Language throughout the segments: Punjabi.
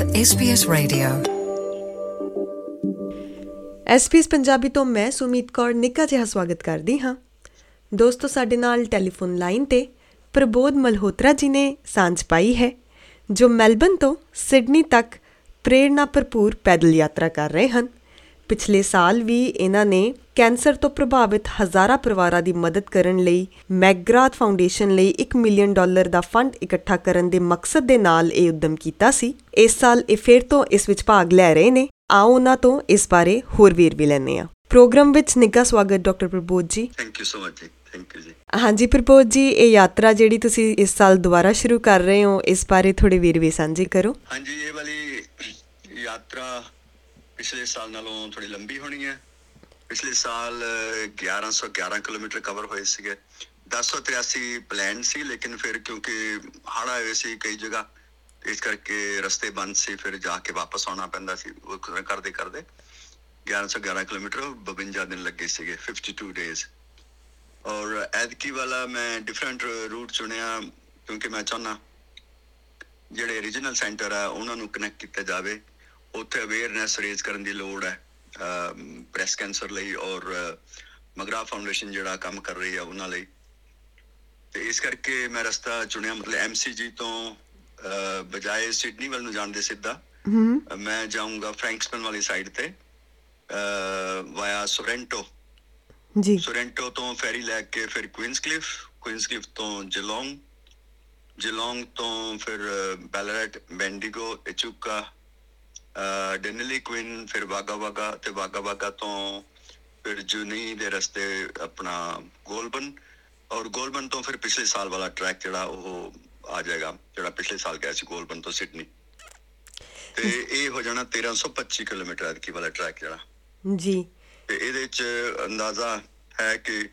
with SBS Radio. SBS Punjabi ਤੋਂ ਮੈਂ ਸੁਮੀਤ ਕੌਰ ਨਿੱਕਾ ਜਿਹਾ ਸਵਾਗਤ ਕਰਦੀ ਹਾਂ ਦੋਸਤੋ, ਸਾਡੇ ਨਾਲ ਟੈਲੀਫੋਨ ਲਾਈਨ ਤੇ ਪ੍ਰਬੋਧ ਮਲਹੋਤਰਾ ਜੀ ਨੇ ਸਾਂਝ ਪਾਈ ਹੈ, ਜੋ ਮੈਲਬਨ ਤੋਂ ਸਿਡਨੀ ਤੱਕ ਪ੍ਰੇਰਣਾ ਭਰਪੂਰ ਪੈਦਲ ਯਾਤਰਾ ਕਰ ਰਹੇ ਹਨ ਪਿਛਲੇ ਸਾਲ ਵੀ ਇਹਨਾਂ ਨੇ ਕੈਂਸਰ ਤੋਂ ਪ੍ਰਭਾਵਿਤ ਹਜ਼ਾਰਾਂ ਪਰਿਵਾਰਾਂ ਦੀ ਮਦਦ ਕਰਨ ਲਈ ਮੈਗਰਾਥ ਫਾਊਂਡੇਸ਼ਨ ਲਈ 1 ਮਿਲੀਅਨ ਡਾਲਰ ਦਾ ਫੰਡ ਇਕੱਠਾ ਕਰਨ ਦੇ ਮਕਸਦ ਦੇ ਨਾਲ ਇਹ ਉਦਮ ਕੀਤਾ ਸੀ। ਇਸ ਸਾਲ ਇਹ ਫਿਰ ਤੋਂ ਇਸ ਵਿੱਚ ਭਾਗ ਲੈ ਰਹੇ ਨੇ। ਆਓ ਉਹਨਾਂ ਤੋਂ ਇਸ ਬਾਰੇ ਹੋਰ ਵੇਰਵੇ ਲੈਣੇ ਆ ਪ੍ਰੋਗਰਾਮ ਵਿੱਚ ਨਿੱਘਾ ਸਵਾਗਤ doctor Prabodh ji. Thank you so much ji thank you ji. ਹਾਂਜੀ ਪ੍ਰਬੋਧ ਜੀ ਇਹ ਯਾਤਰਾ ਜਿਹੜੀ ਤੁਸੀਂ ਇਸ ਸਾਲ ਦੁਬਾਰਾ ਸ਼ੁਰੂ ਕਰ ਰਹੇ ਹੋ ਇਸ ਬਾਰੇ ਥੋੜੇ ਵੇਰਵੇ ਸਾਂਝੇ ਕਰੋ। ਹਾਂਜੀ ਇਹ ਵਾਲੀ ਯਾਤਰਾ ਪਿਛਲੇ ਸਾਲ ਨਾਲੋਂ ਥੋੜੀ ਲੰਬੀ ਹੋਣੀ ਹੈ। ਪਿਛਲੇ ਸਾਲ ਅਹ, 1111 ਕਿਲੋਮੀਟਰ ਕਵਰ ਹੋਏ ਸੀਗੇ। 1083 ਪਲਾਨ ਸੀ ਲੇਕਿਨ ਫਿਰ ਕਿਉਂਕਿ ਹੜ੍ਹ ਆਏ ਹੋਏ ਸੀ ਕਈ ਜਗ੍ਹਾ ਇਸ ਕਰਕੇ ਰਸਤੇ ਬੰਦ ਸੀ ਫਿਰ ਜਾ ਕੇ ਵਾਪਸ ਆਉਣਾ ਪੈਂਦਾ ਸੀ ਉਹ ਕ- ਕਰਦੇ ਕਰਦੇ 1111 ਕਿਲੋਮੀਟਰ 52 ਦਿਨ ਲੱਗੇ ਸੀਗੇ 52 ਡੇਜ਼ ਔਰ ਐਦਕੀ ਵਾਲਾ ਮੈਂ ਡਿਫਰੈਂਟ ਰੂਟ ਚੁਣਿਆ ਕਿਉਂਕਿ ਮੈਂ ਚਾਹੁੰਦਾ ਜਿਹੜੇ ਰੀਜਨਲ ਸੈਂਟਰ ਆ ਉਹਨਾਂ ਨੂੰ ਕਨੈਕਟ ਕੀਤਾ ਜਾਵੇ। ਉੱਥੇ ਅਵੇਅਰਨੈਸ ਰੇਜ਼ ਕਰਨ ਦੀ ਲੋੜ ਹੈ। ਬ੍ਰੈਸਟ ਕੈਂਸਰ ਲਈ ਔਰ ਮਗਰਾ ਫਾਊਂਡੇਸ਼ਨ ਜਿਹੜਾ ਕੰਮ ਕਰ ਰਹੀ ਆ ਉਹਨਾਂ ਲਈ। ਤੇ ਇਸ ਕਰਕੇ ਮੈਂ ਰਸਤਾ ਚੁਣਿਆ ਮਤਲਬ ਐਮਸੀਜੀ ਤੋਂ ਬਜਾਏ ਸਿਡਨੀ ਵੱਲ ਨੂੰ ਜਾਣ ਦੇ ਸਿੱਧਾ। ਹੂੰ। ਮੈਂ ਜਾਊਂਗਾ ਫ੍ਰੈਂਕਸਟਨ ਵਾਲੀ ਸਾਈਡ ਤੇ ਵਾਇਆ ਸੋਰੈਂਟੋ ਜੀ। ਸੋਰੈਂਟੋ ਤੋਂ ਫੈਰੀ ਲੈ ਕੇ ਫਿਰ ਕੁਇਨਸ ਕਲਿਫ ਕੁਇਨਸ ਕਲਿਫ ਤੋਂ ਜਲੋਂਗ ਜਲੋਂਗ ਤੋਂ ਫਿਰ ਬੈਲਰਟ ਬੈਂਡੀਗੋ ਇਚੁਕਾ ਡੈਨਲੀ ਕੁਇਨ ਫਿਰ ਵਾਗਾ ਵਾਗਾ ਤੇ ਵਾਗਾ ਵਾਗਾ ਤੋਂ ਫਿਰ ਜੁਨੀ ਦੇ ਰਸਤੇ ਆਪਣਾ ਗੋਲਬਨ ਔਰ ਗੋਲਬਨ ਤੋਂ ਫਿਰ ਪਿਛਲੇ ਸਾਲ ਵਾਲਾ ਟਰੈਕ ਜਿਹੜਾ ਉਹ ਆ ਜਾਏਗਾ ਜਿਹੜਾ ਪਿਛਲੇ ਸਾਲ ਗਿਆ ਸੀ ਗੋਲਬਨ ਤੋਂ ਸਿਡਨੀ ਤੇ ਇਹ ਹੋ ਜਾਣਾ 1325 ਕਿਲੋਮੀਟਰ ਅਦਕੀ ਵਾਲਾ ਟਰੈਕ ਜਿਹੜਾ। ਜੀ। ਤੇ ਇਹਦੇ ਚ ਅੰਦਾਜ਼ਾ ਹੈ ਕਿ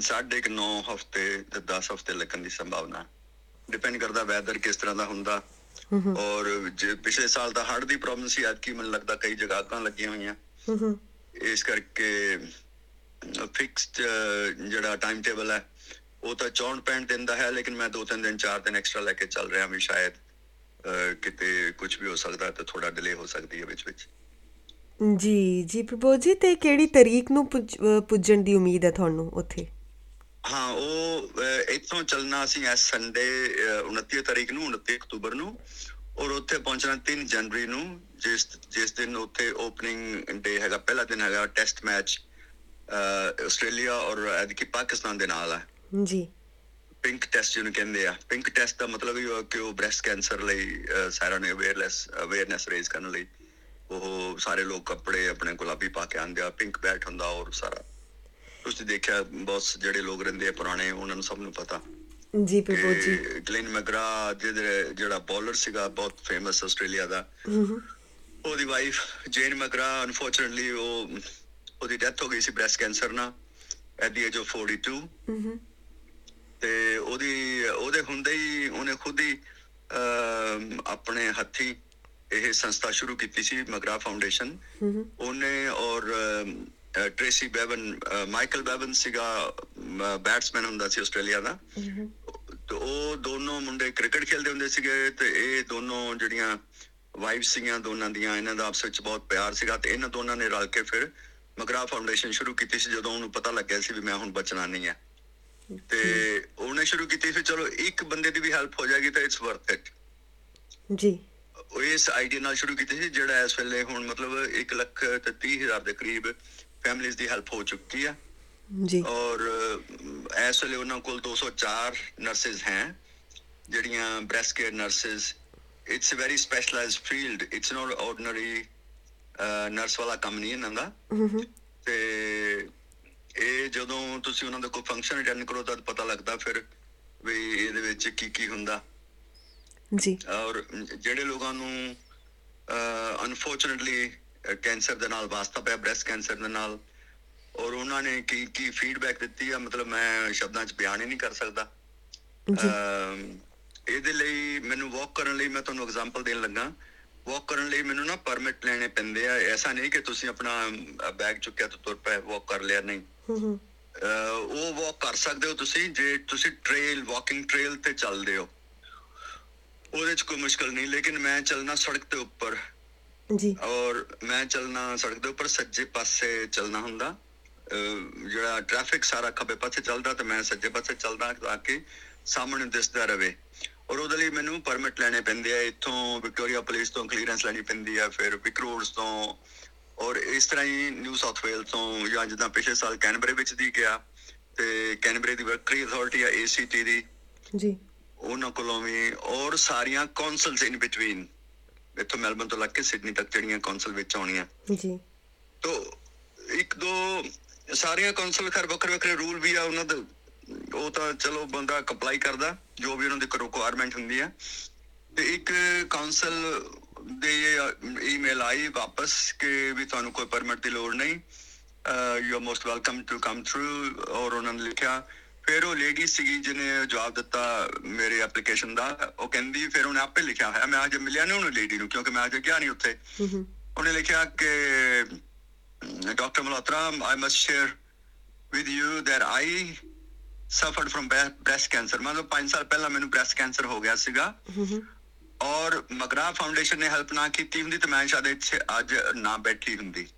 ਸਾਢੇ ਕੁ 9 ਹਫ਼ਤੇ ਤੇ 10 ਹਫ਼ਤੇ ਲੱਗਣ ਦੀ ਸੰਭਾਵਨਾ। ਡਿਪੈਂਡ ਕਰਦਾ ਵੈਦਰ ਕਿਸ ਤਰ੍ਹਾਂ ਦਾ ਹੁੰਦਾ। ਔਰ ਜੇ ਪਿਛਲੇ ਸਾਲ ਦਾ ਹੜ੍ਹ ਦੀ ਪ੍ਰੋਬਲਮ ਸੀ ਐਤਕੀ ਮੈਨੂੰ ਲੱਗਦਾ ਕਈ ਜਗ੍ਹਾ ਲੱਗੀਆਂ ਹੋਈਆਂ। ਇਸ ਕਰਕੇ ਫਿਕਸਡ ਜਿਹੜਾ ਟਾਈਮ ਟੇਬਲ ਹੈ ਉਹ ਤਾਂ 64 65 ਦਿਨ ਦਾ ਹੈ ਲੇਕਿਨ ਮੈਂ 2-3 ਦਿਨ 4 ਦਿਨ ਐਕਸਟਰਾ ਲੈ ਕੇ ਚੱਲ ਰਿਹਾ ਵੀ ਸ਼ਾਇਦ ਕਿਤੇ ਕੁਝ ਵੀ ਹੋ ਸਕਦਾ ਤੇ ਥੋੜਾ ਡਿਲੇ ਹੋ ਸਕਦੀ ਹੈ ਵਿੱਚ ਵਿੱਚ। ਜੀ ਜੀ ਪ੍ਰਬੋਧ ਜੀ ਤੇ ਕਿਹੜੀ ਤਾਰੀਖ ਨੂੰ ਪੁੱਜਣ ਦੀ ਉਮੀਦ ਹੈ ਤੁਹਾਨੂੰ ਉੱਥੇ? ਹਾਂ ਉਹ ਇੱਥੋਂ ਚੱਲਣਾ ਸੀ ਐਸ ਸੰਡੇ 29 ਤਾਰੀਖ ਨੂੰ 29 ਅਕਤੂਬਰ ਨੂੰ ਔਰ ਉੱਥੇ ਪਹੁੰਚਣਾ 3 ਜਨਵਰੀ ਨੂੰ ਜਿਸ ਜਿਸ ਦਿਨ ਉੱਥੇ ਓਪਨਿੰਗ ਡੇ ਹੈਗਾ ਪਹਿਲਾ ਦਿਨ ਹੈਗਾ ਟੈਸਟ ਮੈਚ ਆਸਟ੍ਰੇਲੀਆ ਔਰ ਐਦਕੀ ਪਾਕਿਸਤਾਨ ਦੇ ਨਾਲ ਹੈ ਜੀ। ਪਿੰਕ ਟੈਸਟ ਜਿਹਨੂੰ ਕਹਿੰਦੇ ਆ। ਪਿੰਕ ਟੈਸਟ ਦਾ ਮਤਲਬ ਇਹ ਹੈ ਕਿ ਉਹ ਬ੍ਰੈਸਟ ਕੈਂਸਰ ਲਈ ਸਾਰਿਆਂ ਨੂੰ ਅਵੇਅਰਨੈਸ ਅਵੇਅਰਨੈਸ ਰੇਜ਼ ਕਰਨ ਲਈ ਉਹ ਸਾਰੇ ਲੋਕ ਕੱਪੜੇ ਆਪਣੇ ਗੁਲਾਬੀ ਪਾ ਕੇ ਆਉਂਦੇ ਆ ਪਿੰਕ ਬੈਟ ਹੁੰਦਾ ਔਰ ਸਾਰਾ। ਤੁਸੀਂ ਦੇਖਿਆ ਬਹੁਤ ਜਿਹੜੇ ਲੋਕ ਰਹਿੰਦੇ ਆ ਪੁਰਾਣੇ ਉਹਨਾਂ ਨੂੰ ਸਭ ਨੂੰ ਪਤਾ। ਜੀ ਪ੍ਰਬੋਧ ਜੀ। ਗਲੈਨ ਮੈਗਰਾ ਜਿਹੜੇ ਜਿਹੜਾ ਬੋਲਰ ਸੀਗਾ ਬਹੁਤ ਫੇਮਸ ਆਸਟ੍ਰੇਲੀਆ ਦਾ। ਉਹਦੀ ਵਾਈਫ ਜੇਨ ਮੈਗਰਾ ਅਨਫੋਰਚੂਨਟਲੀ ਉਹ ਉਹਦੀ ਡੈਥ ਹੋ ਗਈ ਸੀ ਬ੍ਰੈਸਟ ਕੈਂਸਰ ਨਾਲ ਐਟ ਦੀ ਏਜ ਆਫ 42 ਹੂੰ ਤੇ ਉਹਦੀ ਉਹਦੇ ਹੁੰਦੇ ਹੀ ਉਹਨੇ ਖੁਦ ਹੀ ਆਪਣੇ ਹੱਥੀ ਇਹ ਸੰਸਥਾ ਸ਼ੁਰੂ ਕੀਤੀ ਸੀ ਮਗਰਾ ਫਾਊਂਡੇਸ਼ਨ ਉਹਨੇ ਔਰ ਟ੍ਰੇਸੀ ਬੈਵਨ ਮਾਈਕਲ ਬੈਵਨ ਸੀਗਾ ਬੈਟਸਮੈਨ ਹੁੰਦਾ ਸੀ ਆਸਟ੍ਰੇਲੀਆ ਦਾ। ਤੇ ਉਹ ਦੋਨੋਂ ਮੁੰਡੇ ਕ੍ਰਿਕਟ ਖੇਡਦੇ ਹੁੰਦੇ ਸੀਗੇ ਤੇ ਇਹ ਦੋਨੋਂ ਜਿਹੜੀਆਂ ਵਾਈਫ ਸੀਗੀਆਂ ਦੋਨਾਂ ਦੀਆਂ ਇਹਨਾਂ ਦਾ ਆਪਸ ਵਿੱਚ ਬਹੁਤ ਪਿਆਰ ਸੀਗਾ ਤੇ ਇਹਨਾਂ ਦੋਨਾਂ ਨੇ ਰਲ ਕੇ ਫਿਰ ਮਗਰਾ ਫਾਊਂਡੇਸ਼ਨ ਸ਼ੁਰੂ ਕੀਤੀ ਸੀ ਜਦੋਂ ਉਹਨੂੰ ਪਤਾ ਲੱਗਿਆ ਸੀ ਵੀ ਮੈਂ ਹੁਣ ਬਚਣਾ ਨਹੀਂ ਹੈ। ਤੇ ਉਹਨੇ ਸ਼ੁਰੂ ਕੀਤੀ ਸੀ ਚਲੋ ਇੱਕ ਬੰਦੇ ਦੀ ਵੀ ਹੈਲਪ ਹੋ ਜਾਏਗੀ ਤਾਂ ਇਟਸ ਵਰਥ ਇਟ ਜੀ। ਉਹ ਇਸ ਆਈਡੀਆ ਨਾਲ ਸ਼ੁਰੂ ਕੀਤੀ ਸੀ ਜਿਹੜਾ ਇਸ ਵੇਲੇ ਹੁਣ ਮਤਲਬ 1 ਲੱਖ ਤੇ 30 ਹਜ਼ਾਰ ਦੇ ਕਰੀਬ ਫੈਮਿਲੀਜ਼ ਦੀ ਹੈਲਪ ਹੋ ਚੁੱਕੀ ਆ। ਜੀ। ਔਰ ਇਸ ਵੇਲੇ ਉਹਨਾਂ ਕੋਲ 204 ਨਰਸਿਸ ਹੈ ਜਿਹੜੀਆਂ breast care nurses it's a very specialised field it's not ordinary nurse ਵਾਲਾ ਕੰਮ ਨਹੀਂ ਇਹਨਾਂ ਦਾ। ਤੇ ਇਹ ਜਦੋਂ ਤੁਸੀਂ ਉਹਨਾਂ ਦਾ ਕੋਈ ਫੰਕਸ਼ਨ ਅਟੈਂਡ ਕਰੋ ਤਾਂ ਪਤਾ ਲੱਗਦਾ ਫਿਰ ਵੀ ਇਹਦੇ ਵਿੱਚ ਕੀ ਕੀ ਹੁੰਦਾ। ਜੀ। ਔਰ ਜਿਹੜੇ ਲੋਕਾਂ ਨੂੰ ਅਨਫੋਰਚੂਨਟਲੀ ਕੈਂਸਰ ਦੇ ਨਾਲ ਵਾਸਤਾ ਪਿਆ ਬ੍ਰੈਸਟ ਕੈਂਸਰ ਦੇ ਨਾਲ। ਔਰ ਉਹਨਾਂ ਨੇ ਕੀ ਕੀ ਫੀਡਬੈਕ ਦਿੱਤੀ ਆ? ਮਤਲਬ ਮੈਂ ਸ਼ਬਦਾਂ 'ਚ ਬਿਆਨ ਹੀ ਨਹੀਂ ਕਰ ਸਕਦਾ। ਇਹਦੇ ਲਈ ਮੈਨੂੰ ਵਾਕ ਕਰਨ ਲਈ ਮੈਂ ਤੁਹਾਨੂੰ ਐਗਜ਼ਾਮਪਲ ਦੇਣ ਲੱਗਾ। ਵਾਕ ਕਰਨ ਲਈ ਮੈਨੂੰ ਨਾ ਪਰਮਿਟ ਲੈਣੇ ਪੈਂਦੇ ਆ। ਐਸਾ ਨਹੀਂ ਕਿ ਤੁਸੀਂ ਆਪਣਾ ਬੈਗ ਚੁੱਕਿਆ ਤੇ ਤੁਰ ਪਏ ਵਾਕ ਕਰ ਲਿਆ ਨਹੀਂ। ਹੂੰ ਹੂੰ। ਅਹ, ਉਹ ਵਾਕ ਕਰ ਸਕਦੇ ਹੋ ਤੁਸੀਂ ਜੇ ਤੁਸੀਂ ਟ੍ਰੇਲ ਵਾਕਿੰਗ ਟ੍ਰੇਲ ਤੇ ਚੱਲਦੇ ਹੋ। ਉਹਦੇ 'ਚ ਕੋਈ ਮੁਸ਼ਕਲ ਨਹੀਂ ਲੇਕਿਨ ਮੈਂ ਚੱਲਣਾ ਸੜਕ ਦੇ ਉੱਪਰ। ਜੀ। ਔਰ ਮੈਂ ਚੱਲਣਾ ਸੜਕ ਦੇ ਉੱਪਰ ਸੱਜੇ ਪਾਸੇ ਚੱਲਣਾ ਹੁੰਦਾ। ਜਿਹੜਾ ਟ੍ਰੈਫਿਕ ਸਾਰਾ ਖੱਬੇ ਪਾਸੇ ਚੱਲਦਾ ਤੇ ਮੈਂ ਸੱਜੇ ਪਾਸੇ ਚੱਲਦਾ ਤਾਂ ਕਿ ਸਾਹਮਣੇ ਦਿਸਦਾ ਰਵੇ। ਔਰ ਉਹਦੇ ਲਈ ਮੈਨੂੰ ਪਰਮਿਟ ਲੈਣੇ ਪੈਂਦੇ ਆ। ਇੱਥੋਂ ਵਿਕਟੋਰੀਆ ਪੁਲਿਸ ਤੋਂ ਕਲੀਅਰੈਂਸ ਲੈਣੀ ਪੈਂਦੀ ਆ ਫਿਰ ਵਿਕ ਰੋਡਸ ਤੋਂ। ਔਰ ਇਸ ਤਰ੍ਹਾਂ ਹੀ ਨਿਊ ਸਾਊਥ ਵੇਲ ਤੋਂ ਜਾਂ ਜਿੱਦਾਂ ਪਿਛਲੇ ਸਾਲ ਕੈਨਬਰੇ ਵਿੱਚ ਦੀ ਗਿਆ ਤੇ ਕੈਨਬਰੇ ਦੀ ਵਰਕਰੀ ਅਥਾਰਟੀ ਆ ਏਸੀਟੀ ਦੀ। ਜੀ। ਉਹਨਾਂ ਕੋਲੋਂ ਵੀ। ਔਰ ਸਾਰੀਆਂ ਕੌਂਸਲਸ ਇਨ ਬਿਟਵੀਨ ਇੱਥੋਂ ਮੈਲਬਨ ਤੋਂ ਲੱਗ ਕੇ ਸਿਡਨੀ ਤੱਕ ਜਿਹੜੀਆਂ ਕੌਂਸਲ ਵਿੱਚ ਆਉਣੀਆਂ। ਜੀ। ਤੋ ਇੱਕ ਦੋ ਸਾਰੀਆਂ ਕੌਂਸਲ ਖਰ ਵੱਖਰੇ ਵੱਖਰੇ ਰੂਲ ਵੀ ਆ ਉਹਨਾਂ ਦੇ ਉਹ ਤਾਂ ਚਲੋ ਬੰਦਾ ਕੰਪਲਾਈ ਕਰਦਾ ਜੋ ਵੀ ਉਹਨਾਂ ਦੀ ਰਿਕੁਆਇਰਮੈਂਟ ਹੁੰਦੀ ਆ। ਤੇ ਇੱਕ ਕੌਂਸਲ ਦੇ ਈਮੇਲ ਆਈ ਵਾਪਸ ਕਿ ਵੀ ਤੁਹਾਨੂੰ ਕੋਈ ਪਰਮਿਟ ਦੀ ਲੋੜ ਨਹੀਂ। You are most welcome to come through ਔਰ ਉਹਨਾਂ ਨੇ ਲਿਖਿਆ ਫਿਰ ਉਹ ਲੇਡੀ ਸੀਗੀ ਜਿਹਨੇ ਜਵਾਬ ਦਿੱਤਾ ਮੇਰੇ ਐਪਲੀਕੇਸ਼ਨ ਦਾ ਉਹ ਕਹਿੰਦੀ ਫਿਰ ਉਹਨੇ ਆਪੇ ਲਿਖਿਆ ਹੋਇਆ ਮੈਂ ਅਜੇ ਮਿਲਿਆ ਨਹੀਂ ਉਹਨੂੰ ਲੇਡੀ ਨੂੰ ਕਿਉਂਕਿ ਮੈਂ ਅਜੇ ਗਿਆ ਨਹੀਂ ਉੱਥੇ। ਉਹਨੇ ਲਿਖਿਆ ਕਿ doctor Malhotra I must share with you that I suffered from breast cancer ਮਤਲਬ 5 ਸਾਲ ਪਹਿਲਾਂ ਮੈਨੂੰ breast cancer ਹੋ ਗਿਆ ਸੀਗਾ। ਔਰ ਮਗਰਾ ਫਾਊਂਡੇਸ਼ਨ ਨੇ ਹੈਲਪ ਨਾ ਕੀਤੀ ਹੁੰਦੀ ਤੇ ਮੈਂ ਸ਼ਾਇਦ ਇੱਥੇ ਅੱਜ ਨਾ ਬੈਠੀ ਹੁੰਦੀ।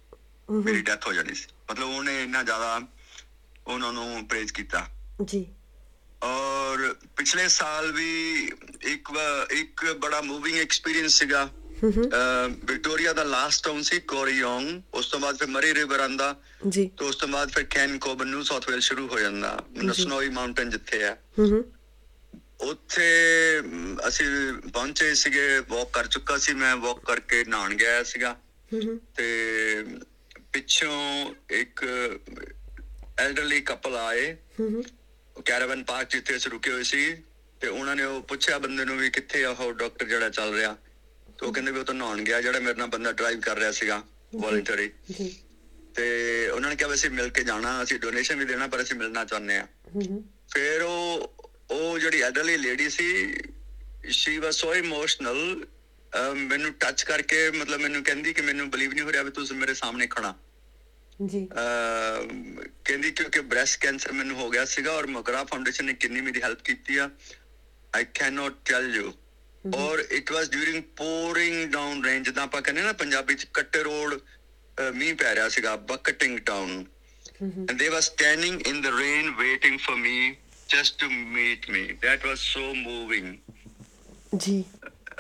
ਮੇਰੀ ਡੈਥ ਹੋ ਜਾਣੀ ਸੀ। ਮਤਲਬ ਉਹਨੇ ਇੰਨਾ ਜ਼ਿਆਦਾ ਉਹਨਾਂ ਨੂੰ ਪ੍ਰੇਜ਼ ਕੀਤਾ। ਜੀ। ਔਰ ਪਿਛਲੇ ਸਾਲ ਵੀ ਇੱਕ ਵਾ- ਇੱਕ ਬੜਾ ਮੂਵਿੰਗ ਐਕਸਪੀਰੀਅੰਸ ਸੀਗਾ। ਵਿਕਟੋਰੀਆ ਦਾ ਲਾਸਟ ਟਾਊਨ ਸੀ ਕੋਰੀਓਂਗ। ਉਸ ਤੋਂ ਬਾਅਦ ਫਿਰ ਮਰੀ ਰਿਵਰ ਆਂਦਾ। ਜੀ। ਤੇ ਉਸ ਤੋਂ ਬਾਅਦ ਫਿਰ ਕੈਨ ਕੋਬਨ ਨਿਊ ਸਾਊਥ ਵੇਲ ਸ਼ੁਰੂ ਹੋ ਜਾਂਦਾ। ਸਨੋਈ ਮਾਊਂਟਨ ਜਿੱਥੇ ਆ ਉੱਥੇ ਅਸੀਂ ਪਹੁੰਚੇ ਸੀਗੇ ਵਾਕ ਕਰ ਚੁੱਕਾ ਸੀ ਮੈਂ ਵਾਕ ਕਰਕੇ ਨਹਾਣ ਗਿਆ ਸੀਗਾ। ਤੇ ਪਿੱਛੋਂ ਇੱਕ ਐਲਡਰਲੀ ਕਪਲ ਆਏ। ਕੈਰਾਵਨ ਪਾਰਕ ਜਿੱਥੇ ਅਸੀਂ ਰੁਕੇ ਹੋਏ ਸੀ ਤੇ ਉਹਨਾਂ ਨੇ ਉਹ ਪੁੱਛਿਆ ਬੰਦੇ ਨੂੰ ਵੀ ਕਿੱਥੇ ਆ ਉਹ ਡਾਕਟਰ ਜਿਹੜਾ ਚੱਲ ਰਿਹਾ। ਤੇ ਉਹ ਕਹਿੰਦੇ ਵੀ ਉਹ ਤਾਂ ਨਹਾਉਣ ਗਿਆ ਜਿਹੜਾ ਮੇਰੇ ਨਾਲ ਬੰਦਾ ਡਰਾਈਵ ਕਰ ਰਿਹਾ ਸੀਗਾ ਵੋਲੰਟਰੀ ਤੇ ਉਹਨਾਂ ਨੇ ਕਿਹਾ ਵੀ ਅਸੀਂ ਮਿਲ ਕੇ ਜਾਣਾ ਅਸੀਂ ਡੋਨੇਸ਼ਨ ਵੀ ਦੇਣਾ ਪਰ ਅਸੀਂ ਮਿਲਣਾ ਚਾਹੁੰਦੇ ਆ ਫਿਰ ਉਹ ਉਹ ਜਿਹੜੀ ਐਡਰਲੀ ਲੇਡੀ ਸੀ ਸ਼ੀ ਵਾਸ ਸੋ ਇਮੋਸ਼ਨਲ ਮੈਨੂੰ ਟੱਚ ਕਰਕੇ ਮਤਲਬ ਮੈਨੂੰ ਕਹਿੰਦੀ ਕਿ ਮੈਨੂੰ ਬਲੀਵ ਨਹੀਂ ਹੋ ਰਿਹਾ ਵੀ ਤੁਸੀਂ ਮੇਰੇ ਸਾਹਮਣੇ ਖੜਾ ਜੀ। ਕਹਿੰਦੀ ਕਿਉਂਕਿ ਬ੍ਰੈਸਟ ਕੈਂਸਰ ਮੈਨੂੰ ਹੋ ਗਿਆ ਸੀਗਾ ਔਰ ਮਕਰਾ ਫਾਊਂਡੇਸ਼ਨ ਨੇ ਕਿੰਨੀ ਮੇਰੀ ਹੈਲਪ ਕੀਤੀ ਆ। I can not tell you ਔਰ it was during pouring down rains ਜਿੱਦਾਂ ਆਪਾਂ ਕਹਿੰਦੇ ਨਾ ਪੰਜਾਬੀ ਚ ਕੱਟੇ ਰੋਡ ਮੀਂਹ ਪੈ ਰਿਹਾ ਸੀਗਾ bucketing down and they were standing in the rain waiting for me just to meet me that was so moving ਜੀ।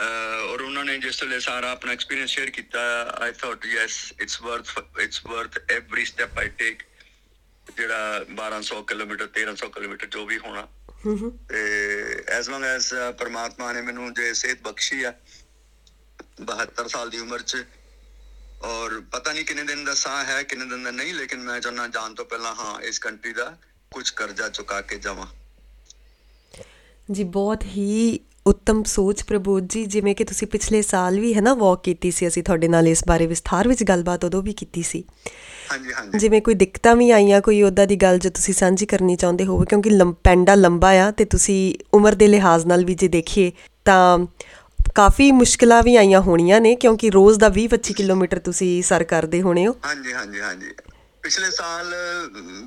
ਔਰ ਉਹਨਾਂ ਨੇ ਜਿਸ ਵੇਲੇ ਸਾਰਾ ਆਪਣਾ ਐਕਸਪੀਰੀਅੰਸ ਸ਼ੇਅਰ ਕੀਤਾ I thought yes it's worth it's worth every step I take ਜਿਹੜਾ 1200 ਕਿਲੋਮੀਟਰ 1300 ਕਿਲੋਮੀਟਰ ਜੋ ਵੀ ਹੋਣਾ। ਤੇ ਐਸ ਲੌਂਗ ਐਸ ਪਰਮਾਤਮਾ ਨੇ ਮੈਨੂੰ ਜੇ ਸਿਹਤ ਬਖਸ਼ੀ ਆ 72 ਸਾਲ ਦੀ ਉਮਰ 'ਚ ਔਰ ਪਤਾ ਨਹੀਂ ਕਿੰਨੇ ਦਿਨ ਦਾ ਸਾਹ ਹੈ ਕਿੰਨੇ ਦਿਨ ਦਾ ਨਹੀਂ ਲੇਕਿਨ ਮੈਂ ਚਾਹੁੰਦਾ ਜਾਣ ਤੋਂ ਪਹਿਲਾਂ ਹਾਂ ਇਸ ਕੰਟਰੀ ਦਾ ਕੁਝ ਕਰਜ਼ਾ ਚੁਕਾ ਕੇ ਜਾਵਾਂ। ਜੀ ਬਹੁਤ ਹੀ ਉੱਤਮ ਸੋਚ ਪ੍ਰਬੋਧ ਜੀ ਜਿਵੇਂ ਕਿ ਤੁਸੀਂ ਪਿਛਲੇ ਸਾਲ ਵੀ ਹੈ ਨਾ ਵਾਕ ਕੀਤੀ ਸੀ ਅਸੀਂ ਤੁਹਾਡੇ ਨਾਲ ਇਸ ਬਾਰੇ ਵਿਸਥਾਰ ਵਿੱਚ ਗੱਲਬਾਤ ਉਦੋਂ ਵੀ ਕੀਤੀ ਸੀ। ਹਾਂਜੀ ਹਾਂਜੀ। ਜਿਵੇਂ ਕੋਈ ਦਿੱਕਤਾਂ ਵੀ ਆਈਆਂ ਕੋਈ ਉਦਾਂ ਦੀ ਗੱਲ ਜੋ ਤੁਸੀਂ ਸਾਂਝੀ ਕਰਨੀ ਚਾਹੁੰਦੇ ਹੋਵੇ ਕਿਉਂਕਿ ਲੰ- ਪੈਂਡਾ ਲੰਬਾ ਆ ਤੇ ਤੁਸੀਂ ਉਮਰ ਦੇ ਲਿਹਾਜ਼ ਨਾਲ ਵੀ ਜੇ ਦੇਖੀਏ ਤਾਂ ਕਾਫੀ ਮੁਸ਼ਕਲਾਂ ਵੀ ਆਈਆਂ ਹੋਣੀਆਂ ਨੇ ਕਿਉਂਕਿ ਰੋਜ਼ ਦਾ 20-25 ਕਿਲੋਮੀਟਰ ਤੁਸੀਂ ਸਰ ਕਰਦੇ ਹੋਣੇ ਹੋ। ਹਾਂਜੀ ਹਾਂਜੀ ਹਾਂਜੀ। ਪਿਛਲੇ ਸਾਲ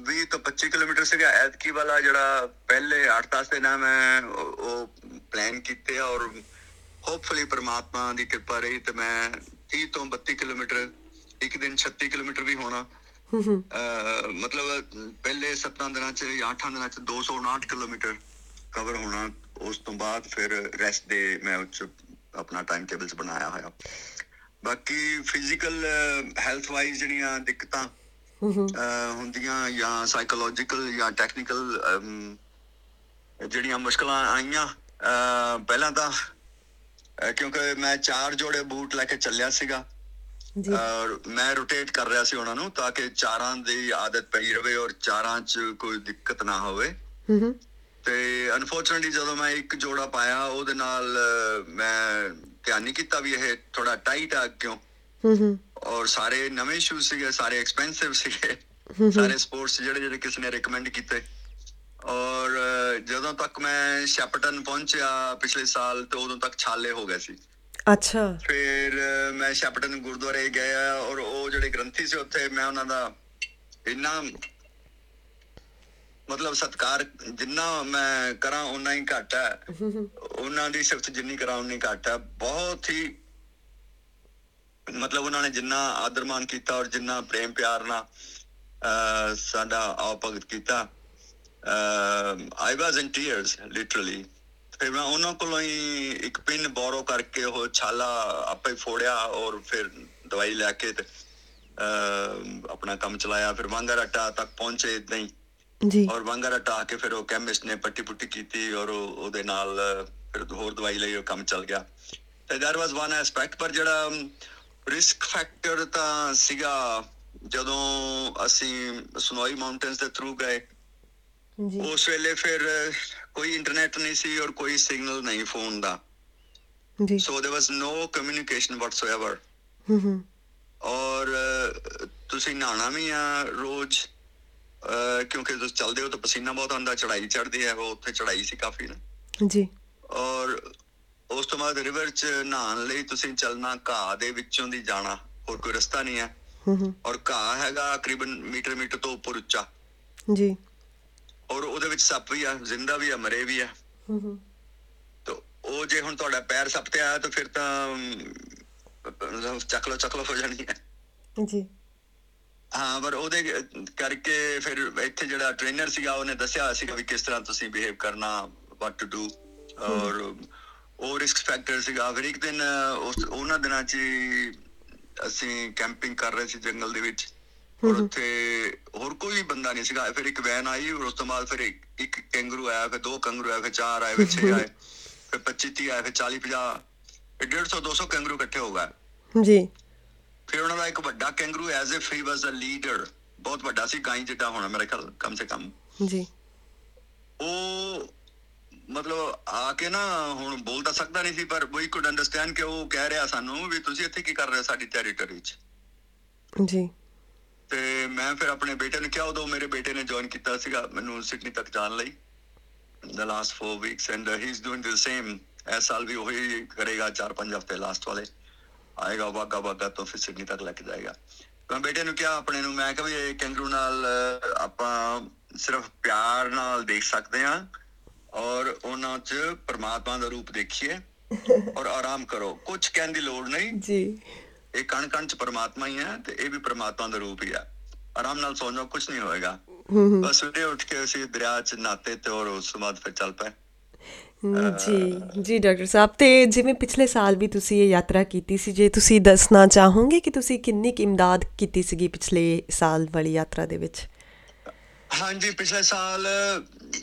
20 ਤੋਂ 25 ਕਿਲੋਮੀਟਰ ਸੀਗਾ ਐਤਕੀ ਵਾਲਾ ਜਿਹੜਾ ਪਹਿਲੇ 8-10 ਦਿਨ ਆ ਮੈਂ ਉਹ- ਉਹ ਪਲਾਨ ਕੀਤੇ ਆ ਔਰ ਹੋਪਫੁਲੀ ਪ੍ਰਮਾਤਮਾ ਦੀ ਕਿਰਪਾ ਰਹੀ ਤੇ ਮੈਂ 30 ਤੋਂ 32 ਕਿਲੋਮੀਟਰ, ਇੱਕ ਦਿਨ 36 ਕਿਲੋਮੀਟਰ ਵੀ ਹੋਣਾ। ਹੂੰ ਹੂੰ ਅਹ, ਮਤਲਬ ਪਹਿਲੇ 17 ਦਿਨਾਂ ਚ ਜਾਂ 8 ਦਿਨਾਂ ਚ 259 ਕਿਲੋਮੀਟਰ ਕਵਰ ਹੋਣਾ, ਉਸ ਤੋਂ ਬਾਅਦ ਫਿਰ ਰੈਸਟ ਦੇ ਮੈਂ ਉੱਚ ਆਪਣਾ ਟਾਈਮ ਟੇਬਲਸ ਬਣਾਇਆ ਹੋਇਆ। ਬਾਕੀ ਫਿਜ਼ੀਕਲ ਹੈਲਥ ਵਾਈਜ਼ ਜਿਹੜੀਆਂ ਦਿੱਕਤਾਂ ਹੂੰ ਹੂੰ ਅਹ ਹੁੰਦੀਆਂ ਜਾਂ ਸਾਈਕੋਲੋਜੀਕਲ ਜਾਂ ਟੈਕਨੀਕਲ ਜਿਹੜੀਆਂ ਮੁਸ਼ਕਲਾਂ ਆਈਆਂ ਪਹਿਲਾਂ ਤਾਂ ਕਿਉਂਕਿ ਮੈਂ ਚਾਰ ਜੋੜੇ ਬੂਟ ਲੈ ਕੇ ਚੱਲਿਆ ਸੀਗਾ। ਔਰ ਮੈਂ ਰੋਟੇਟ ਕਰ ਰਿਹਾ ਸੀ ਉਹਨਾਂ ਨੂੰ ਤਾਂ ਕਿ ਚਾਰਾਂ ਦੀ ਆਦਤ ਪਈ ਰਵੇ ਔਰ ਚਾਰਾਂ 'ਚ ਕੋਈ ਦਿੱਕਤ ਨਾ ਹੋਵੇ। ਤੇ ਅਨਫੋਰਚੂਨਟਲੀ ਜਦੋਂ ਮੈਂ ਇੱਕ ਜੋੜਾ ਪਾਇਆ ਉਹਦੇ ਨਾਲ ਮੈਂ ਧਿਆਨ ਨਹੀਂ ਕੀਤਾ ਵੀ ਇਹ ਥੋੜਾ ਟਾਈਟ ਆ ਕਿਉਂ। ਹੂੰ ਹੂੰ ਔਰ ਸਾਰੇ ਨਵੇਂ ਸ਼ੂਜ਼ ਸੀਗੇ ਸਾਰੇ ਐਕਸਪੈਂਸਿਵ ਸੀਗੇ। ਸਾਰੇ ਸਪੋਰਟਸ ਜਿਹੜੇ ਜਿਹੜੇ ਕਿਸੇ ਨੇ ਰეკਮੈਂਡ ਕੀਤੇ। ਔਰ ਜਦੋਂ ਤੱਕ ਮੈਂ ਸ਼ੈਪਟਨ ਪਹੁੰਚਿਆ ਪਿਛਲੇ ਸਾਲ ਤੇ ਉਦੋਂ ਤੱਕ ਛਾਲੇ ਹੋ ਗਏ ਸੀ। ਅੱਛਾ। ਫਿਰ ਮੈਂ ਸ਼ੈਪਟਨ ਗੁਰਦੁਆਰੇ ਗਿਆ ਔਰ ਉਹ ਜਿਹੜੇ ਗ੍ਰੰਥੀ ਸੀ ਉੱਥੇ ਮੈਂ ਉਹਨਾਂ ਦਾ ਇੰਨਾ ਮਤਲਬ ਸਤਕਾਰ ਜਿੰਨਾ ਮੈਂ ਕਰਾਂ ਉਨਾ ਹੀ ਘੱਟ ਹੈ। ਉਹਨਾਂ ਦੀ ਸਿਫਤ ਜਿੰਨੀ ਕਰਾਂ ਉਨੀ ਘੱਟ ਹੈ। ਬਹੁਤ ਹੀ ਮਤਲਬ ਉਹਨਾਂ ਨੇ ਜਿੰਨਾ ਆਦਰ ਮਾਨ ਕੀਤਾ ਔਰ ਜਿੰਨਾ ਪ੍ਰੇਮ ਪਿਆਰ ਨਾਲ ਸਾਡਾ ਆਪ ਭਗਤ ਕੀਤਾ ਆਈ ਵਾਸ ਇਨ ਟੀਅਰਸ ਲਿਟਰਲੀ ਫਿਰ ਮੈਂ ਉਹਨਾਂ ਕੋਲੋਂ ਹੀ ਇੱਕ ਪਿੰਨ ਬੋਰੋ ਕਰਕੇ ਉਹ ਛਾਲਾ ਆਪੇ ਫੋੜਿਆ ਔਰ ਫਿਰ ਦਵਾਈ ਲੈ ਕੇ ਤੇ ਆਪਣਾ ਕੰਮ ਚਲਾਇਆ। ਫਿਰ ਵਾਂਗਾਰਟਾ ਤੱਕ ਪਹੁੰਚੇ ਇਦਾਂ ਹੀ। ਜੀ। ਔਰ ਵਾਂਗਾਰਟਾ ਆ ਕੇ ਫਿਰ ਉਹ ਕੈਮਿਸਟ ਨੇ ਪੱਟੀ ਪੁੱਟੀ ਕੀਤੀ ਔਰ ਉਹ- ਉਹਦੇ ਨਾਲ ਫਿਰ ਹੋਰ ਦਵਾਈ ਲਈ ਉਹ ਕੰਮ ਚੱਲ ਗਿਆ। ਤੇ ਦੈਟ ਵਾਸ ਵਨ ਐਸਪੈਕਟ ਪਰ ਜਿਹੜਾ ਰਿਸਕ ਫੈਕਟਰ ਤਾਂ ਸੀਗਾ ਜਦੋਂ ਅਸੀਂ ਸਨੋਈ ਮਾਊਂਟੇਨਸ ਦੇ ਥਰੂ ਗਏ ਜੀ ਉਸ ਵੇਲੇ ਫਿਰ ਅਹ, ਕੋਈ ਇੰਟਰਨੈਟ ਨਹੀਂ ਸੀ ਔਰ ਕੋਈ ਸਿਗਨਲ ਨਹੀਂ ਫੋਨ ਦਾ ਜੀ so there was no communication whatsoever ਹੂੰ ਹੂੰ ਔਰ ਅਹ, ਤੁਸੀਂ ਨਹਾਣਾ ਵੀ ਆ ਰੋਜ਼ ਅਹ, ਕਿਉਂਕਿ ਤੁਸੀਂ ਚੱਲਦੇ ਹੋ ਤਾਂ ਪਸੀਨਾ ਬਹੁਤ ਆਉਂਦਾ ਚੜਾਈ ਚੜਦੀ ਹੈ ਉਹ ਉੱਥੇ ਚੜਾਈ ਸੀ ਕਾਫੀ ਨਾ ਜੀ ਔਰ ਉਸ ਤੋਂ ਬਾਅਦ ਰਿਵਰ 'ਚ ਨਹਾਉਣ ਲਈ ਤੁਸੀਂ ਚੱਲਣਾ ਘਾਹ ਦੇ ਵਿੱਚੋਂ ਦੀ ਜਾਣਾ ਹੋਰ ਕੋਈ ਰਸਤਾ ਨਹੀਂ ਹੈ। ਔਰ ਘਾਹ ਹੈਗਾ ਤਕਰੀਬਨ ਮੀਟਰ ਮੀਟਰ ਤੋਂ ਉੱਪਰ ਉੱਚਾ। ਜੀ। ਔਰ ਉਹਦੇ ਵਿੱਚ ਸੱਪ ਵੀ ਆ ਜ਼ਿੰਦਾ ਵੀ ਆ ਮਰੇ ਵੀ ਆ। ਤਾਂ ਉਹ ਜੇ ਹੁਣ ਤੁਹਾਡਾ ਪੈਰ ਸੱਪ ਤੇ ਆਇਆ ਤਾਂ ਫਿਰ ਤਾਂ ਚੱਕ ਲੋ ਚੱਕ ਲੋ ਹੋ ਜਾਣੀ ਹੈ। ਜੀ। ਹਾਂ ਪਰ ਉਹਦੇ ਕਰਕੇ ਫਿਰ ਇੱਥੇ ਜਿਹੜਾ ਟ੍ਰੇਨਰ ਸੀਗਾ ਉਹਨੇ ਦੱਸਿਆ ਸੀਗਾ ਵੀ ਕਿਸ ਤਰ੍ਹਾਂ ਤੁਸੀਂ ਬਿਹੇਵ ਕਰਨਾ ਵਾਟ ਟੂ ਡੂ ਔਰ ਉਹ ਰਿਸਕ ਫੈਕਟਰ ਸੀਗਾ। ਫਿਰ ਇੱਕ ਦਿਨ ਉਸ ਉਹਨਾਂ ਦਿਨਾਂ 'ਚ ਅਸੀਂ ਕੈਂਪਿੰਗ ਕਰ ਰਹੇ ਸੀ ਜੰਗਲ ਦੇ ਵਿੱਚ। ਔਰ ਉੱਥੇ ਹੋਰ ਕੋਈ ਬੰਦਾ ਨਹੀਂ ਸੀਗਾ। ਫਿਰ ਇੱਕ ਵੈਨ ਆਈ ਔਰ ਉਸ ਤੋਂ ਬਾਅਦ ਫਿਰ ਇੱਕ ਕੈਂਗਰੂ ਆਇਆ ਫਿਰ ਦੋ ਕੈਂਗਰੂ ਆਏ ਫਿਰ ਚਾਰ ਆਏ ਫਿਰ ਛੇ ਆਏ ਫਿਰ 25 30 ਆਏ ਫਿਰ 40 50 ਫਿਰ 150 200 ਕੈਂਗਰੂ ਇਕੱਠੇ ਹੋ ਗਏ। ਜੀ। ਫਿਰ ਉਹਨਾਂ ਦਾ ਇੱਕ ਵੱਡਾ kangaroo as if he was a leader ਬਹੁਤ ਵੱਡਾ ਸੀ ਗਾਈ ਜਿੱਡਾ ਹੋਣਾ ਮੇਰੇ ਖਿਆਲ ਕਮ ਸੇ ਕਮ। ਜੀ। ਉਹ ਮਤਲਬ ਆ ਕੇ ਨਾ ਹੁਣ ਬੋਲ ਤਾਂ ਸਕਦਾ ਨਹੀਂ ਸੀ ਪਰ ਵੀ ਕੁਡ ਅੰਡਰਸਟੈਂਡ ਕਿ ਉਹ ਕਹਿ ਰਿਹਾ ਸਾਨੂੰ ਵੀ ਤੁਸੀਂ ਇੱਥੇ ਕੀ ਕਰ ਰਹੇ ਹੋ ਸਾਡੀ ਟੈਰੀਟਰੀ 'ਚ। ਜੀ। ਤੇ ਮੈਂ ਫਿਰ ਆਪਣੇ ਬੇਟੇ ਨੂੰ ਕਿਹਾ ਉਦੋਂ ਮੇਰੇ ਬੇਟੇ ਨੇ ਜੁਆਇਨ ਕੀਤਾ ਸੀਗਾ ਮੈਨੂੰ ਸਿਡਨੀ ਤੱਕ ਜਾਣ ਲਈ। The last 4 weeks and uh, he's doing the same ਇਸ ਸਾਲ ਵੀ ਉਹੀ ਕਰੇਗਾ 4-5 ਹਫ਼ਤੇ ਲਾਸਟ ਵਾਲੇ। ਆਏਗਾ ਵਾਗਾ ਵਾਗਾ ਤੋਂ ਫਿਰ ਸਿਡਨੀ ਤੱਕ ਲੈ ਕੇ ਜਾਏਗਾ। ਮੈਂ ਬੇਟੇ ਨੂੰ ਕਿਹਾ ਆਪਣੇ ਨੂੰ ਮੈਂ ਕਿਹਾ ਵੀ ਇਹ ਕੈਂਗਰੂ ਨਾਲ ਆਪਾਂ ਸਿਰਫ ਪਿਆਰ ਨਾਲ ਦੇਖ ਸਕਦੇ ਹਾਂ। ਔਰ ਉਹਨਾਂ 'ਚ ਪਰਮਾਤਮਾ ਦਾ ਰੂਪ ਦੇਖੀਏ ਔਰ ਆਰਾਮ ਕਰੋ। ਕੁਝ ਕਹਿਣ ਦੀ ਲੋੜ ਨਹੀਂ। ਜੀ। ਇਹ ਕਣ ਕਣ ਚ ਪਰਮਾਤਮਾ ਹੀ ਹੈ ਤੇ ਇਹ ਵੀ ਪਰਮਾਤਮਾ ਦਾ ਰੂਪ ਹੀ ਹੈ। ਆਰਾਮ ਨਾਲ ਸੌਂ ਜਾਓ ਕੁਝ ਨਹੀਂ ਹੋਏਗਾ। ਬਸ ਸਵੇਰੇ ਉੱਠ ਕੇ ਅਸੀਂ ਦਰਿਆ ਚ ਨਾਤੇ ਤੇ ਔਰ ਉਸ ਤੋਂ ਬਾਅਦ ਫਿਰ ਚੱਲ ਪਏ। ਜੀ। ਜੀ ਡਾਕਟਰ ਸਾਹਿਬ ਤੇ ਜਿਵੇਂ ਪਿਛਲੇ ਸਾਲ ਵੀ ਤੁਸੀਂ ਇਹ ਯਾਤਰਾ ਕੀਤੀ ਸੀ ਜੇ ਤੁਸੀਂ ਦੱਸਣਾ ਚਾਹੋਗੇ ਕਿ ਤੁਸੀਂ ਕਿੰਨੀ ਕੁ ਇਮਦਾਦ ਕੀਤੀ ਸੀਗੀ ਪਿਛਲੇ ਸਾਲ ਵਾਲੀ ਯਾਤਰਾ ਦੇ ਵਿੱਚ? ਹਾਂਜੀ ਪਿਛਲੇ ਸਾਲ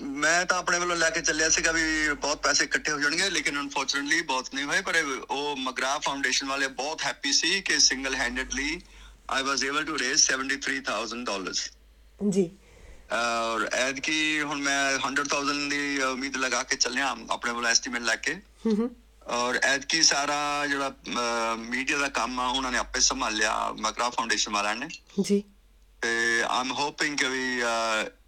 ਮੈਂ ਤਾਂ ਆਪਣੇ ਵੱਲੋਂ ਲੈ ਕੇ ਚੱਲਿਆ ਸੀਗਾ ਵੀ ਬਹੁਤ ਪੈਸੇ ਇਕੱਠੇ ਹੋ ਜਾਣਗੇ ਲੇਕਿਨ ਅਨਫੋਰਚੂਨਟਲੀ ਬਹੁਤ ਨਹੀਂ ਹੋਏ ਪਰ ਉਹ ਮਗਰਾ ਫਾਊਂਡੇਸ਼ਨ ਵਾਲੇ ਬਹੁਤ ਹੈਪੀ ਸੀ ਕਿ single handedly I was able to raise 73000 dollars ਜੀ। ਔਰ ਐਡ ਕੀ ਹੁਣ ਮੈਂ 100000 ਦੀ ਉਮੀਦ ਲਗਾ ਕੇ ਚੱਲਿਆ ਆਪਣੇ ਵੱਲੋਂ ਐਸਟੀਮੇਟ ਲੈ ਕੇ। ਹੂੰ ਔਰ ਐਤਕੀ ਸਾਰਾ ਜਿਹੜਾ ਮੀਡੀਆ ਦਾ ਕੰਮ ਆ ਉਹਨਾਂ ਨੇ ਆਪੇ ਸੰਭਾਲਿਆ ਮਗਰਾ ਫਾਊਂਡੇਸ਼ਨ ਵਾਲਿਆਂ ਨੇ। ਜੀ। ਤੇ ਆਮ ਹੋਪਿੰਗ ਕਿ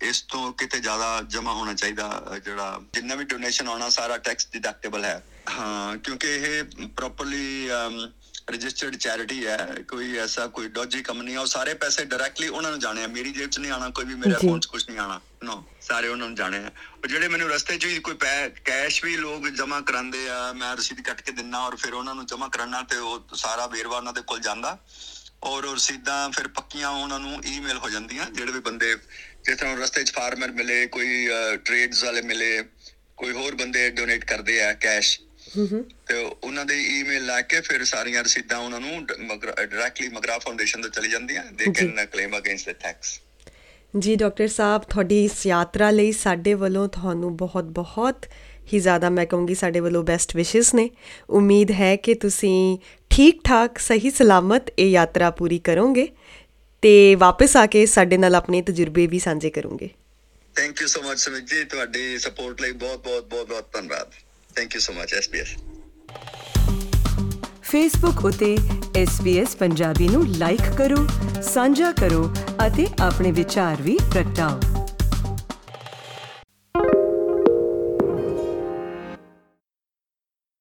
ਇਸ ਤੋਂ ਕਿਤੇ ਜ਼ਿਆਦਾ ਜਮਾ ਹੋਣਾ ਚਾਹੀਦਾ ਜਿਹੜਾ ਜਿੰਨਾ ਵੀ ਡੋਨੇਸ਼ਨ ਆਉਣਾ ਸਾਰਾ ਟੈਕਸ ਡਿਡਕਟੇਬਲ ਹੈ। ਹਾਂ ਕਿਉਂਕਿ ਇਹ ਪ੍ਰੋਪਰਲੀ ਰਜਿਸਟਰਡ ਚੈਰਿਟੀ ਹੈ। ਕੋਈ ਐਸਾ ਕੋਈ ਡੋਜੀ ਕੰਪਨੀ ਆ ਉਹ ਸਾਰੇ ਪੈਸੇ ਡਾਇਰੈਕਟਲੀ ਉਹਨਾਂ ਨੂੰ ਜਾਣੇ ਆ। ਮੇਰੀ ਜੇਬ 'ਚ ਨਹੀਂ ਆਣਾ ਕੋਈ ਵੀ ਮੇਰੇ। ਅਕਾਊਂਟ 'ਚ ਕੁਝ ਨਹੀਂ ਆਣਾ ਨੋ ਸਾਰੇ ਉਹਨਾਂ ਨੂੰ ਜਾਣੇ ਆ। ਉਹ ਜਿਹੜੇ ਮੈਨੂੰ ਰਸਤੇ 'ਚ ਕੋਈ ਕੈਸ਼ ਵੀ ਲੋਕ ਜਮਾ ਕਰਾਉਂਦੇ ਆ ਮੈਂ ਰਸੀਦ ਕੱਟ ਕੇ ਦਿੰਨਾ ਔਰ ਫਿਰ ਉਹਨਾਂ ਨੂੰ ਜਮਾ ਕਰਾਉਣਾ ਤੇ ਉਹ ਸਾਰਾ ਵੇਰਵਾ ਉਹਨਾਂ ਦੇ ਕੋਲ ਜਾਂਦਾ। ਔਰ ਉਹ ਰਸੀਦਾਂ ਫਿਰ ਪੱਕੀਆਂ ਉਹਨਾਂ ਨੂੰ ਈਮੇਲ ਹੋ ਜਾਂਦੀਆਂ ਜਿਹੜੇ ਵੀ ਬੰਦੇ ਜਿਸ ਤਰ੍ਹਾਂ ਰਸਤੇ 'ਚ ਫਾਰਮਰ ਮਿਲੇ ਕੋਈ ਟ੍ਰੇਡਸ ਵਾਲੇ ਮਿਲੇ ਕੋਈ ਹੋਰ ਬੰਦੇ ਡੋਨੇਟ ਕਰਦੇ ਆ ਕੈਸ਼ ਹੂੰ ਹੂੰ। ਤੇ ਉਹਨਾਂ ਦੇ ਈਮੇਲ ਲਾ ਕੇ ਫਿਰ ਸਾਰੀਆਂ ਰਸੀਦਾਂ ਉਹਨਾਂ ਨੂੰ ਡਾਇਰੈਕਟਲੀ ਮਗਰਾ ਫਾਊਂਡੇਸ਼ਨ ਤੋਂ ਚਲੀ ਜਾਂਦੀਆਂ ਦੇ। Can claim against the tax ਜੀ ਡਾਕਟਰ ਸਾਹਿਬ ਤੁਹਾਡੀ ਇਸ ਯਾਤਰਾ ਲਈ ਸਾਡੇ ਵੱਲੋਂ ਤੁਹਾਨੂੰ ਬਹੁਤ ਬਹੁਤ ਹੀ ਜ਼ਿਆਦਾ ਮੈਂ ਕਹੂੰਗੀ ਸਾਡੇ ਵੱਲੋਂ ਬੈਸਟ ਵਿਸ਼ੇਸ ਨੇ। ਉਮੀਦ ਹੈ ਕਿ ਤੁਸੀਂ ਠੀਕ ਠਾਕ ਸਹੀ ਸਲਾਮਤ ਇਹ ਯਾਤਰਾ ਪੂਰੀ ਕਰੋਗੇ ਤੇ ਵਾਪਸ ਆ ਕੇ ਸਾਡੇ ਨਾਲ ਆਪਣੇ ਤਜਰਬੇ ਵੀ ਸਾਂਝੇ ਕਰੋਗੇ। Thank you so much Samit ji. ਤੁਹਾਡੀ ਸਪੋਰਟ ਲਈ ਬਹੁਤ ਬਹੁਤ ਬਹੁਤ ਬਹੁਤ ਧੰਨਵਾਦ। Thank you so much SBS Facebook ਉਤੇ SBS ਪੰਜਾਬੀ ਨੂੰ ਲਾਈਕ ਕਰੋ ਸਾਂਝਾ ਕਰੋ ਅਤੇ ਆਪਣੇ ਵਿਚਾਰ ਵੀ ਪ੍ਰਗਟਾਓ।